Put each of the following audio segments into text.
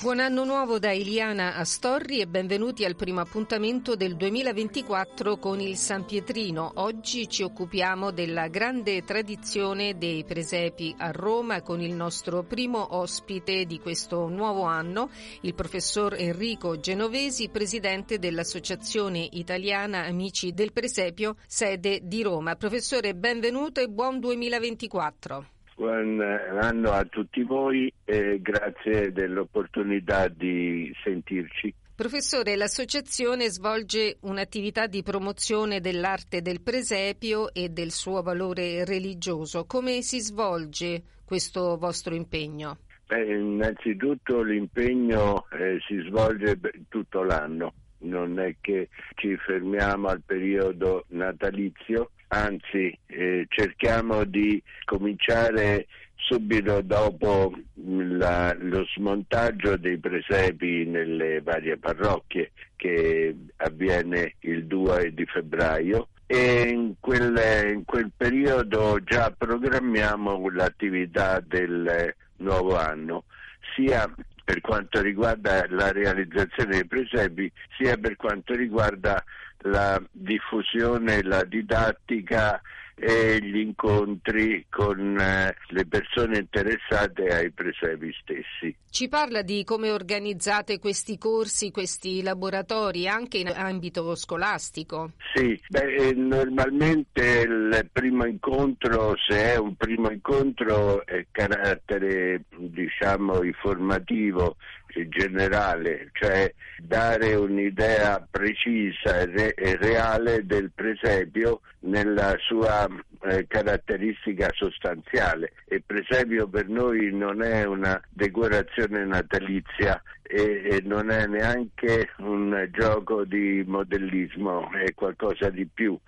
Buon anno nuovo da Eliana Astorri e benvenuti al primo appuntamento del 2024 con il San Pietrino. Oggi ci occupiamo della grande tradizione dei presepi a Roma con il nostro primo ospite di questo nuovo anno, il professor Enrico Genovesi, presidente dell'Associazione Italiana Amici del Presepio, sede di Roma. Professore, benvenuto e buon 2024. Buon anno a tutti voi e grazie dell'opportunità di sentirci. Professore, l'associazione svolge un'attività di promozione dell'arte del presepio e del suo valore religioso. Come si svolge questo vostro impegno? Beh, innanzitutto l'impegno eh, si svolge tutto l'anno, non è che ci fermiamo al periodo natalizio, anzi eh, cerchiamo di cominciare subito dopo la, lo smontaggio dei presepi nelle varie parrocchie che avviene il 2 di febbraio. E in quel, in quel periodo già programmiamo l'attività del nuovo anno sia per quanto riguarda la realizzazione dei presepi sia per quanto riguarda la diffusione, la didattica e gli incontri con eh, le persone interessate ai presepi stessi. Ci parla di come organizzate questi corsi, questi laboratori anche in ambito scolastico? Sì, beh, normalmente il primo incontro, se è un primo incontro, è carattere diciamo informativo generale, cioè dare un'idea precisa e, re- e reale del presepio nella sua eh, caratteristica sostanziale. Il presepio per noi non è una decorazione natalizia e, e non è neanche un gioco di modellismo, è qualcosa di più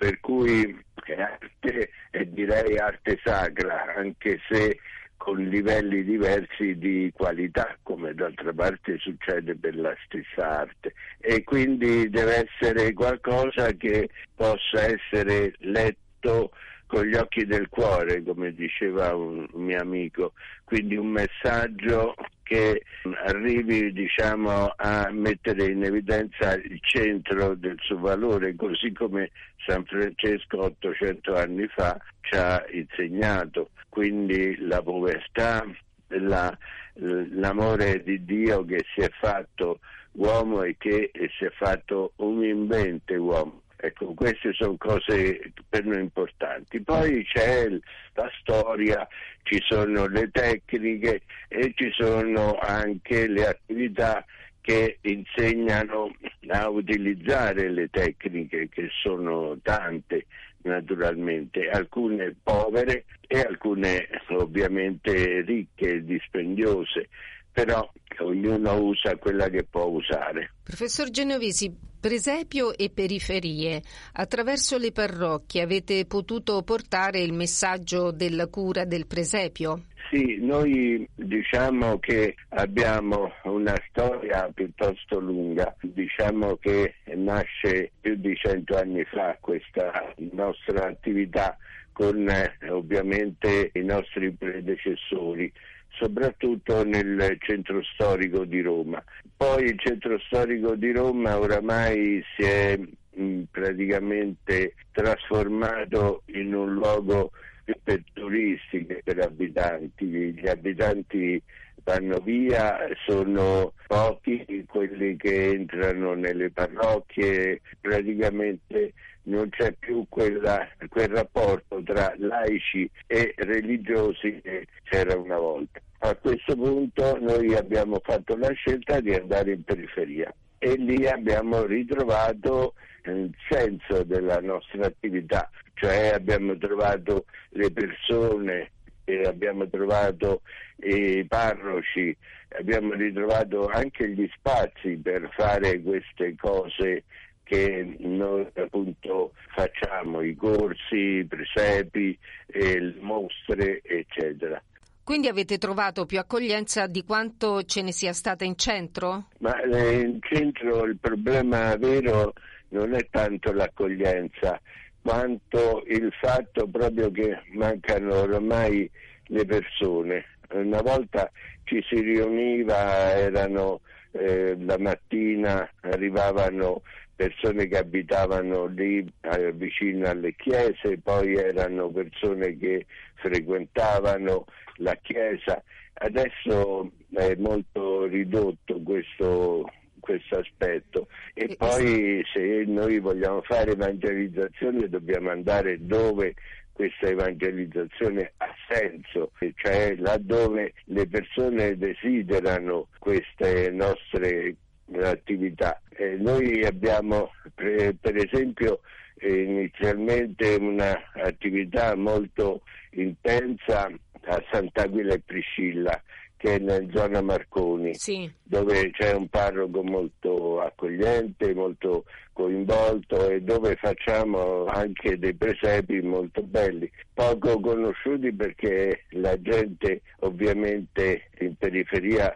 per cui è arte e direi arte sacra, anche se con livelli diversi di qualità, come d'altra parte succede per la stessa arte. E quindi deve essere qualcosa che possa essere letto con gli occhi del cuore, come diceva un mio amico, quindi un messaggio che arrivi diciamo, a mettere in evidenza il centro del suo valore, così come San Francesco 800 anni fa ci ha insegnato, quindi la povertà, la, l'amore di Dio che si è fatto uomo e che si è fatto umilmente uomo. Ecco, queste sono cose per noi importanti. Poi c'è la storia, ci sono le tecniche e ci sono anche le attività che insegnano a utilizzare le tecniche, che sono tante naturalmente, alcune povere e alcune ovviamente ricche e dispendiose, però ognuno usa quella che può usare. Professor Genovesi, presepio e periferie, attraverso le parrocchie avete potuto portare il messaggio della cura del presepio? Sì, noi diciamo che abbiamo una storia piuttosto lunga, diciamo che nasce più di cento anni fa questa nostra attività con eh, ovviamente i nostri predecessori soprattutto nel centro storico di Roma. Poi il centro storico di Roma oramai si è mh, praticamente trasformato in un luogo per turisti per abitanti. Gli abitanti vanno via, sono pochi quelli che entrano nelle parrocchie, praticamente non c'è più quella, quel rapporto tra laici e religiosi che c'era una volta. A questo punto noi abbiamo fatto la scelta di andare in periferia e lì abbiamo ritrovato il senso della nostra attività, cioè abbiamo trovato le persone, abbiamo trovato i parroci, abbiamo ritrovato anche gli spazi per fare queste cose che noi appunto discorsi, presepi, eh, mostre, eccetera. Quindi avete trovato più accoglienza di quanto ce ne sia stata in centro? Ma eh, in centro il problema vero non è tanto l'accoglienza, quanto il fatto proprio che mancano ormai le persone. Una volta ci si riuniva, erano eh, la mattina, arrivavano persone che abitavano lì eh, vicino alle chiese, poi erano persone che frequentavano la chiesa. Adesso è molto ridotto questo, questo aspetto e poi se noi vogliamo fare evangelizzazione dobbiamo andare dove questa evangelizzazione ha senso, cioè laddove le persone desiderano queste nostre attività. Eh, noi abbiamo per, per esempio inizialmente un'attività molto intensa a Sant'Aquila e Priscilla che è nella zona Marconi, sì. dove c'è un parroco molto accogliente, molto coinvolto e dove facciamo anche dei presepi molto belli, poco conosciuti perché la gente ovviamente in periferia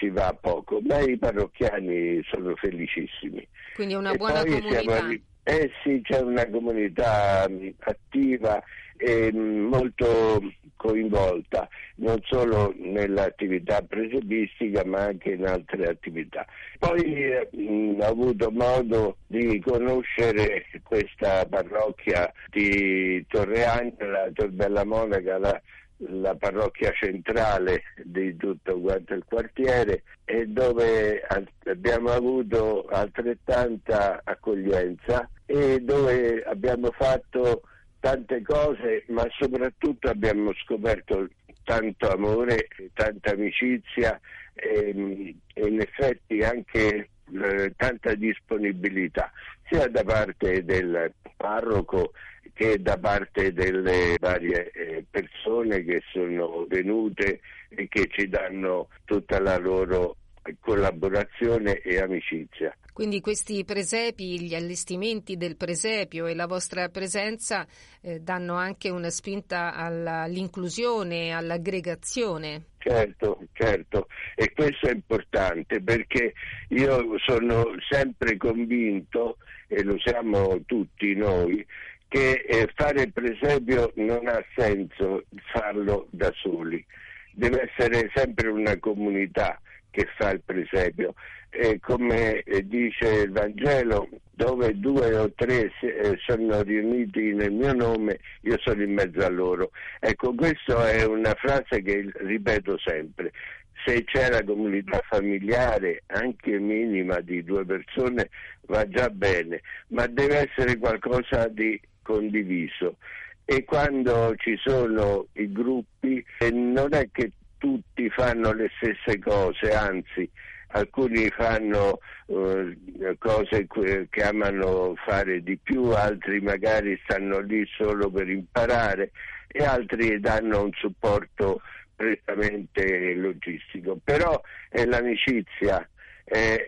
ci va poco, ma i parrocchiani sono felicissimi. Quindi è una buona comunità. Siamo, eh sì, c'è una comunità attiva e molto coinvolta non solo nell'attività presebistica ma anche in altre attività. Poi eh, ho avuto modo di conoscere questa parrocchia di Torre Angela, Tor Bella Monaca, la, la parrocchia centrale di tutto quanto il quartiere e dove abbiamo avuto altrettanta accoglienza e dove abbiamo fatto tante cose, ma soprattutto abbiamo scoperto tanto amore, tanta amicizia e, in effetti anche eh, tanta disponibilità, sia da parte del parroco che da parte delle varie eh, persone che sono venute e che ci danno tutta la loro collaborazione e amicizia. Quindi questi presepi, gli allestimenti del presepio e la vostra presenza eh, danno anche una spinta all'inclusione, all'aggregazione. Certo, certo, e questo è importante perché io sono sempre convinto, e lo siamo tutti noi, che eh, fare il presepio non ha senso farlo da soli, deve essere sempre una comunità che fa il presepio. E come eh, dice il Vangelo, dove due o tre eh, sono riuniti nel mio nome, io sono in mezzo a loro. Ecco, questa è una frase che ripeto sempre. Se c'è la comunità familiare, anche minima di due persone, va già bene, ma deve essere qualcosa di condiviso. E quando ci sono i gruppi, non è che tutti fanno le stesse cose, anzi alcuni fanno uh, cose che amano fare di più, altri magari stanno lì solo per imparare e altri danno un supporto prettamente logistico. Però è l'amicizia, è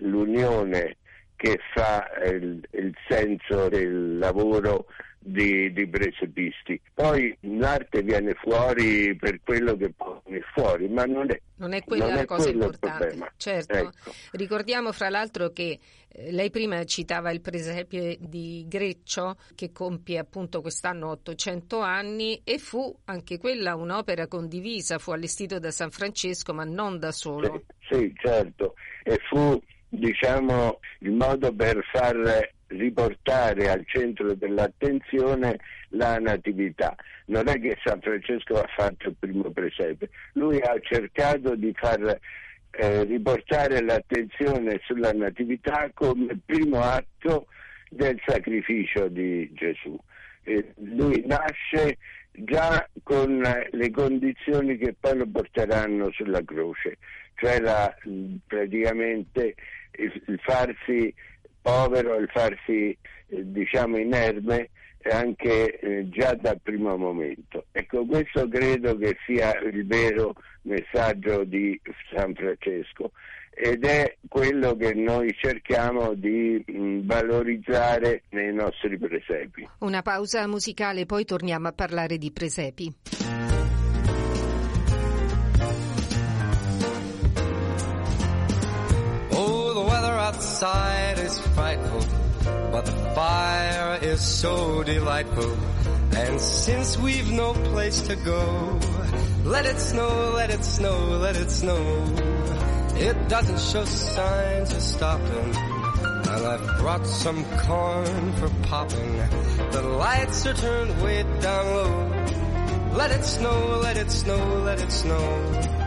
l'unione che fa il, il senso del lavoro di, di presepisti. Poi l'arte viene fuori per quello che pone fuori, ma non è, non è quella non la è cosa importante. Certo. Ecco. Ricordiamo fra l'altro che eh, lei prima citava il presepio di Greccio che compie appunto quest'anno 800 anni e fu anche quella un'opera condivisa, fu allestito da San Francesco ma non da solo. Sì, sì certo, e fu diciamo il modo per far riportare al centro dell'attenzione la natività. Non è che San Francesco ha fatto il primo presepio, lui ha cercato di far eh, riportare l'attenzione sulla natività come primo atto del sacrificio di Gesù. Eh, lui nasce già con le condizioni che poi lo porteranno sulla croce, cioè la, praticamente il farsi povero, il farsi eh, diciamo inerme anche eh, già dal primo momento. Ecco, questo credo che sia il vero messaggio di San Francesco ed è quello che noi cerchiamo di mh, valorizzare nei nostri presepi. Una pausa musicale, poi torniamo a parlare di presepi. But the fire is so delightful. And since we've no place to go, let it snow, let it snow, let it snow. It doesn't show signs of stopping. And I've brought some corn for popping. The lights are turned way down low. Let it snow, let it snow, let it snow.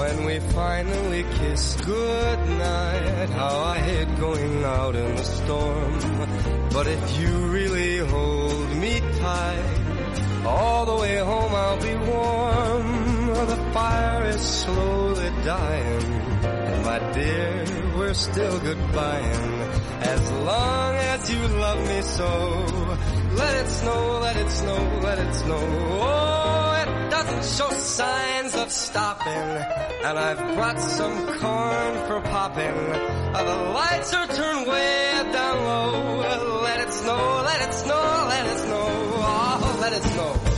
When we finally kiss goodnight, how I hate going out in the storm. But if you really hold me tight, all the way home I'll be warm. The fire is slowly dying, and my dear, we're still goodbying. As long as you love me so, let it snow, let it snow, let it snow. Oh, it doesn't show signs of stopping, and I've brought some corn for popping. The lights are turned way down low. Let it snow, let it snow, let it snow. Oh, let it snow.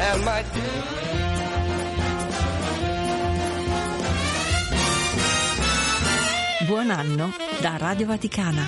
And my dear. Buon anno da Radio Vaticana.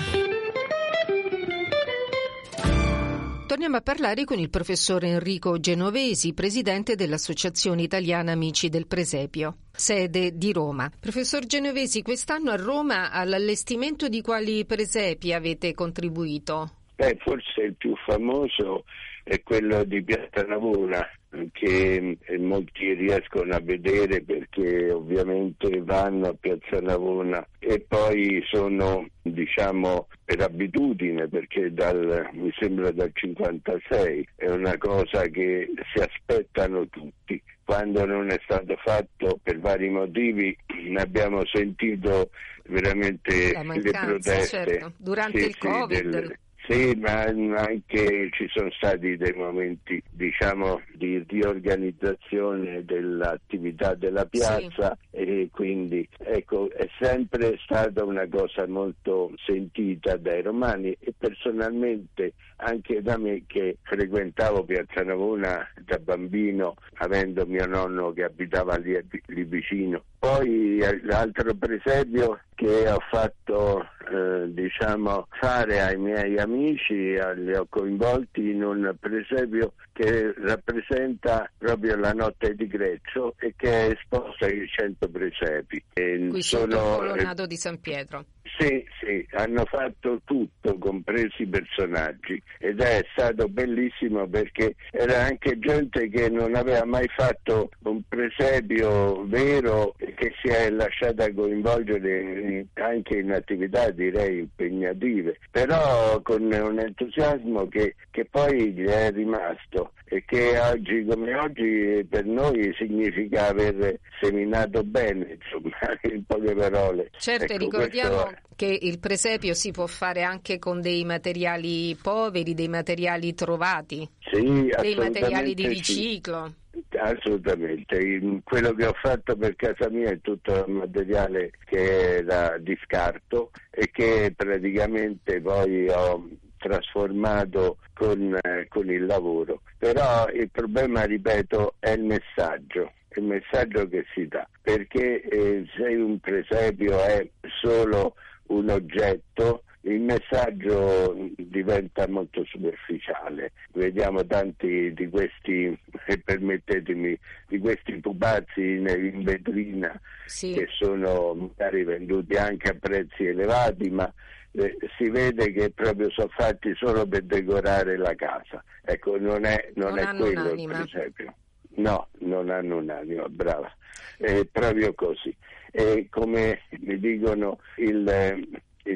Torniamo a parlare con il professor Enrico Genovesi, presidente dell'Associazione Italiana Amici del Presepio, sede di Roma. Professor Genovesi, quest'anno a Roma all'allestimento di quali presepi avete contribuito? Beh, forse il più famoso è quello di Piazza Navona, che molti riescono a vedere perché ovviamente vanno a Piazza Navona e poi sono diciamo per abitudine perché dal, mi sembra dal 56 è una cosa che si aspettano tutti quando non è stato fatto per vari motivi ne abbiamo sentito veramente le proteste certo. Durante Sì, il sì, Covid. del- sì, ma anche ci sono stati dei momenti, diciamo, di riorganizzazione dell'attività della piazza e quindi, ecco, è sempre stata una cosa molto sentita dai romani e personalmente anche da me che frequentavo Piazza Navona da bambino, avendo mio nonno che abitava lì, lì vicino. Poi eh, l'altro presepio che ho fatto eh, diciamo fare ai miei amici, li ho coinvolti in un presepio che rappresenta proprio la notte di Greccio e che è esposta ai 100 presepi. E Qui sono- colonnato di San Pietro. sì, sì, hanno fatto tutto, compresi i personaggi, ed è stato bellissimo perché era anche gente che non aveva mai fatto un presepio vero e che si è lasciata coinvolgere anche in attività direi impegnative, però con un entusiasmo che, che poi gli è rimasto e che oggi come oggi per noi significa aver seminato bene, insomma, in poche parole. Certo, Ecco, ricordiamo che il presepio si può fare anche con dei materiali poveri, dei materiali trovati, Sì, dei materiali di assolutamente sì. Riciclo. Assolutamente, quello che ho fatto per casa mia è tutto materiale che era di scarto e che praticamente poi ho trasformato con, eh, con il lavoro. Però il problema, ripeto, è il messaggio, il messaggio che si dà, perché eh, se un presepio è solo un oggetto, il messaggio diventa molto superficiale. Vediamo tanti di questi, e permettetemi, di questi pupazzi in, in vetrina Sì. che sono magari venduti anche a prezzi elevati, ma eh, si vede che proprio sono fatti solo per decorare la casa. Ecco, non è, non Non è quello per esempio. No, non hanno un'anima, brava. È proprio così. E come mi dicono, il, eh,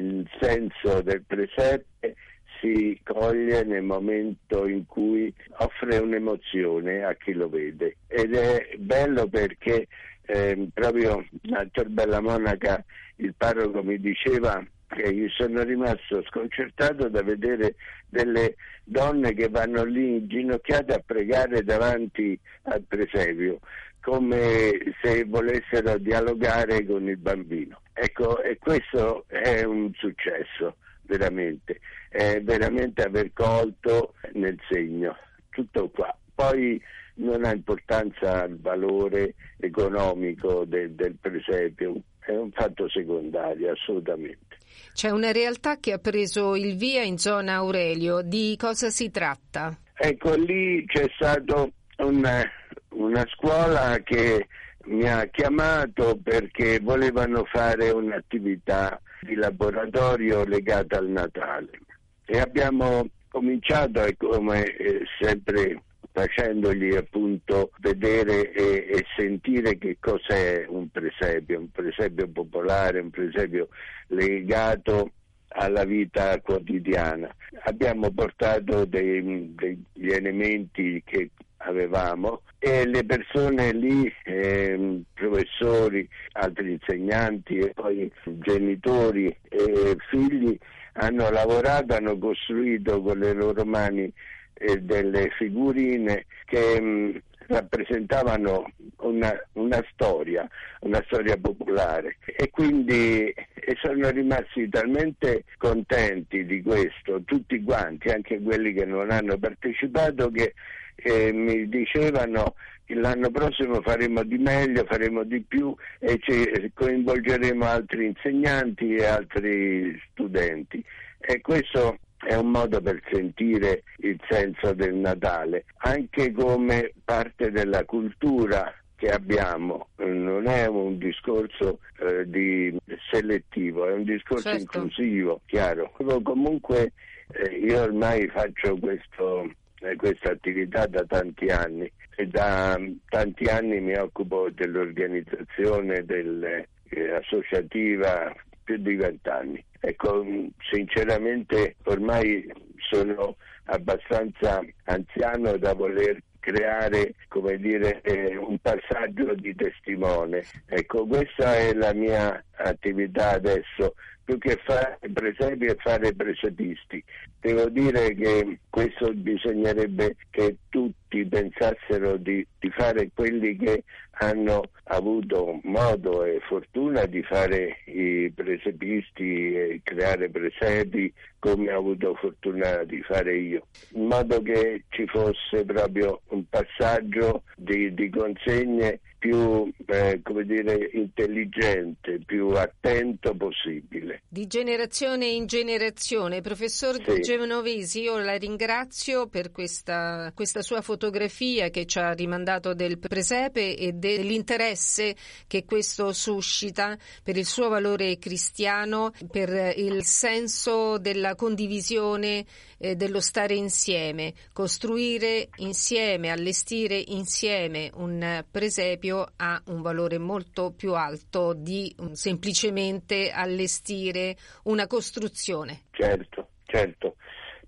il senso del presepe si coglie nel momento in cui offre un'emozione a chi lo vede. Ed è bello perché eh, proprio a Tor Bella Monaca il parroco mi diceva che io sono rimasto sconcertato da vedere delle donne che vanno lì inginocchiate a pregare davanti al presepio come se volessero dialogare con il bambino. Ecco, e questo è un successo, veramente, è veramente aver colto nel segno, tutto qua. Poi non ha importanza il valore economico del, del presepio, è un fatto secondario, assolutamente. C'è una realtà che ha preso il via in zona Aurelio, di cosa si tratta? Ecco, lì c'è stata una, una scuola che mi ha chiamato perché volevano fare un'attività di laboratorio legata al Natale e abbiamo cominciato come eh, sempre facendogli appunto vedere e, e, sentire che cos'è un presepio, un presepio popolare, un presepio legato alla vita quotidiana. Abbiamo portato dei, degli elementi che avevamo e le persone lì, eh, professori, altri insegnanti e poi genitori e figli hanno lavorato, hanno costruito con le loro mani e delle figurine che mh, mm, rappresentavano una, una, storia, una storia popolare. E quindi e sono rimasti talmente contenti di questo, tutti quanti, anche quelli che non hanno partecipato, che eh, mi dicevano che l'anno prossimo faremo di meglio, faremo di più e ci coinvolgeremo altri insegnanti e altri studenti. E questo è un modo per sentire il senso del Natale, anche come parte della cultura che abbiamo, non è un discorso eh, di selettivo, è un discorso certo. inclusivo, chiaro. Comunque eh, io ormai faccio questo, questa attività da tanti anni e da tanti anni mi occupo dell'organizzazione del, eh, associativa più di vent'anni. Ecco, sinceramente ormai sono abbastanza anziano da voler creare come dire, eh, un passaggio di testimone. Ecco, questa è la mia attività adesso, più che fare presepi e fare presepisti. Devo dire che questo bisognerebbe che tutti pensassero di, di fare quelli che hanno avuto modo e fortuna di fare i presepisti e creare presepi come ho avuto fortuna di fare io, in modo che ci fosse proprio un passaggio di, di consegne più eh, come dire, intelligente, più attento possibile. Di generazione in generazione, professor sì. Genovesi, io la ringrazio per questa, questa sua fotografia che ci ha rimandato del presepe e dell'interesse che questo suscita per il suo valore cristiano, per il senso della condivisione, eh, dello stare insieme, costruire insieme, allestire insieme un presepio ha un valore molto più alto di um, semplicemente allestire una costruzione. Certo, certo.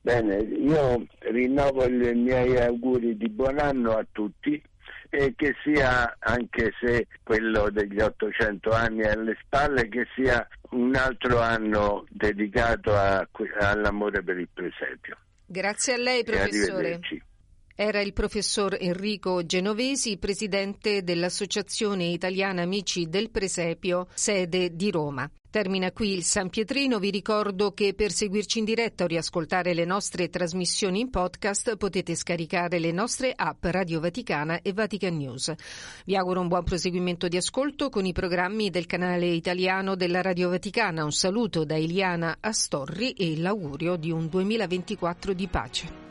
Bene, io rinnovo i miei auguri di buon anno a tutti e che sia, anche se quello degli 800 anni è alle spalle, che sia un altro anno dedicato a, all'amore per il presepio. Grazie a lei, professore. Era il professor Enrico Genovesi, presidente dell'Associazione Italiana Amici del Presepio, sede di Roma. Termina qui il San Pietrino, vi ricordo che per seguirci in diretta o riascoltare le nostre trasmissioni in podcast potete scaricare le nostre app Radio Vaticana e Vatican News. Vi auguro un buon proseguimento di ascolto con i programmi del canale italiano della Radio Vaticana. Un saluto da Eliana Astorri e l'augurio di un 2024 di pace.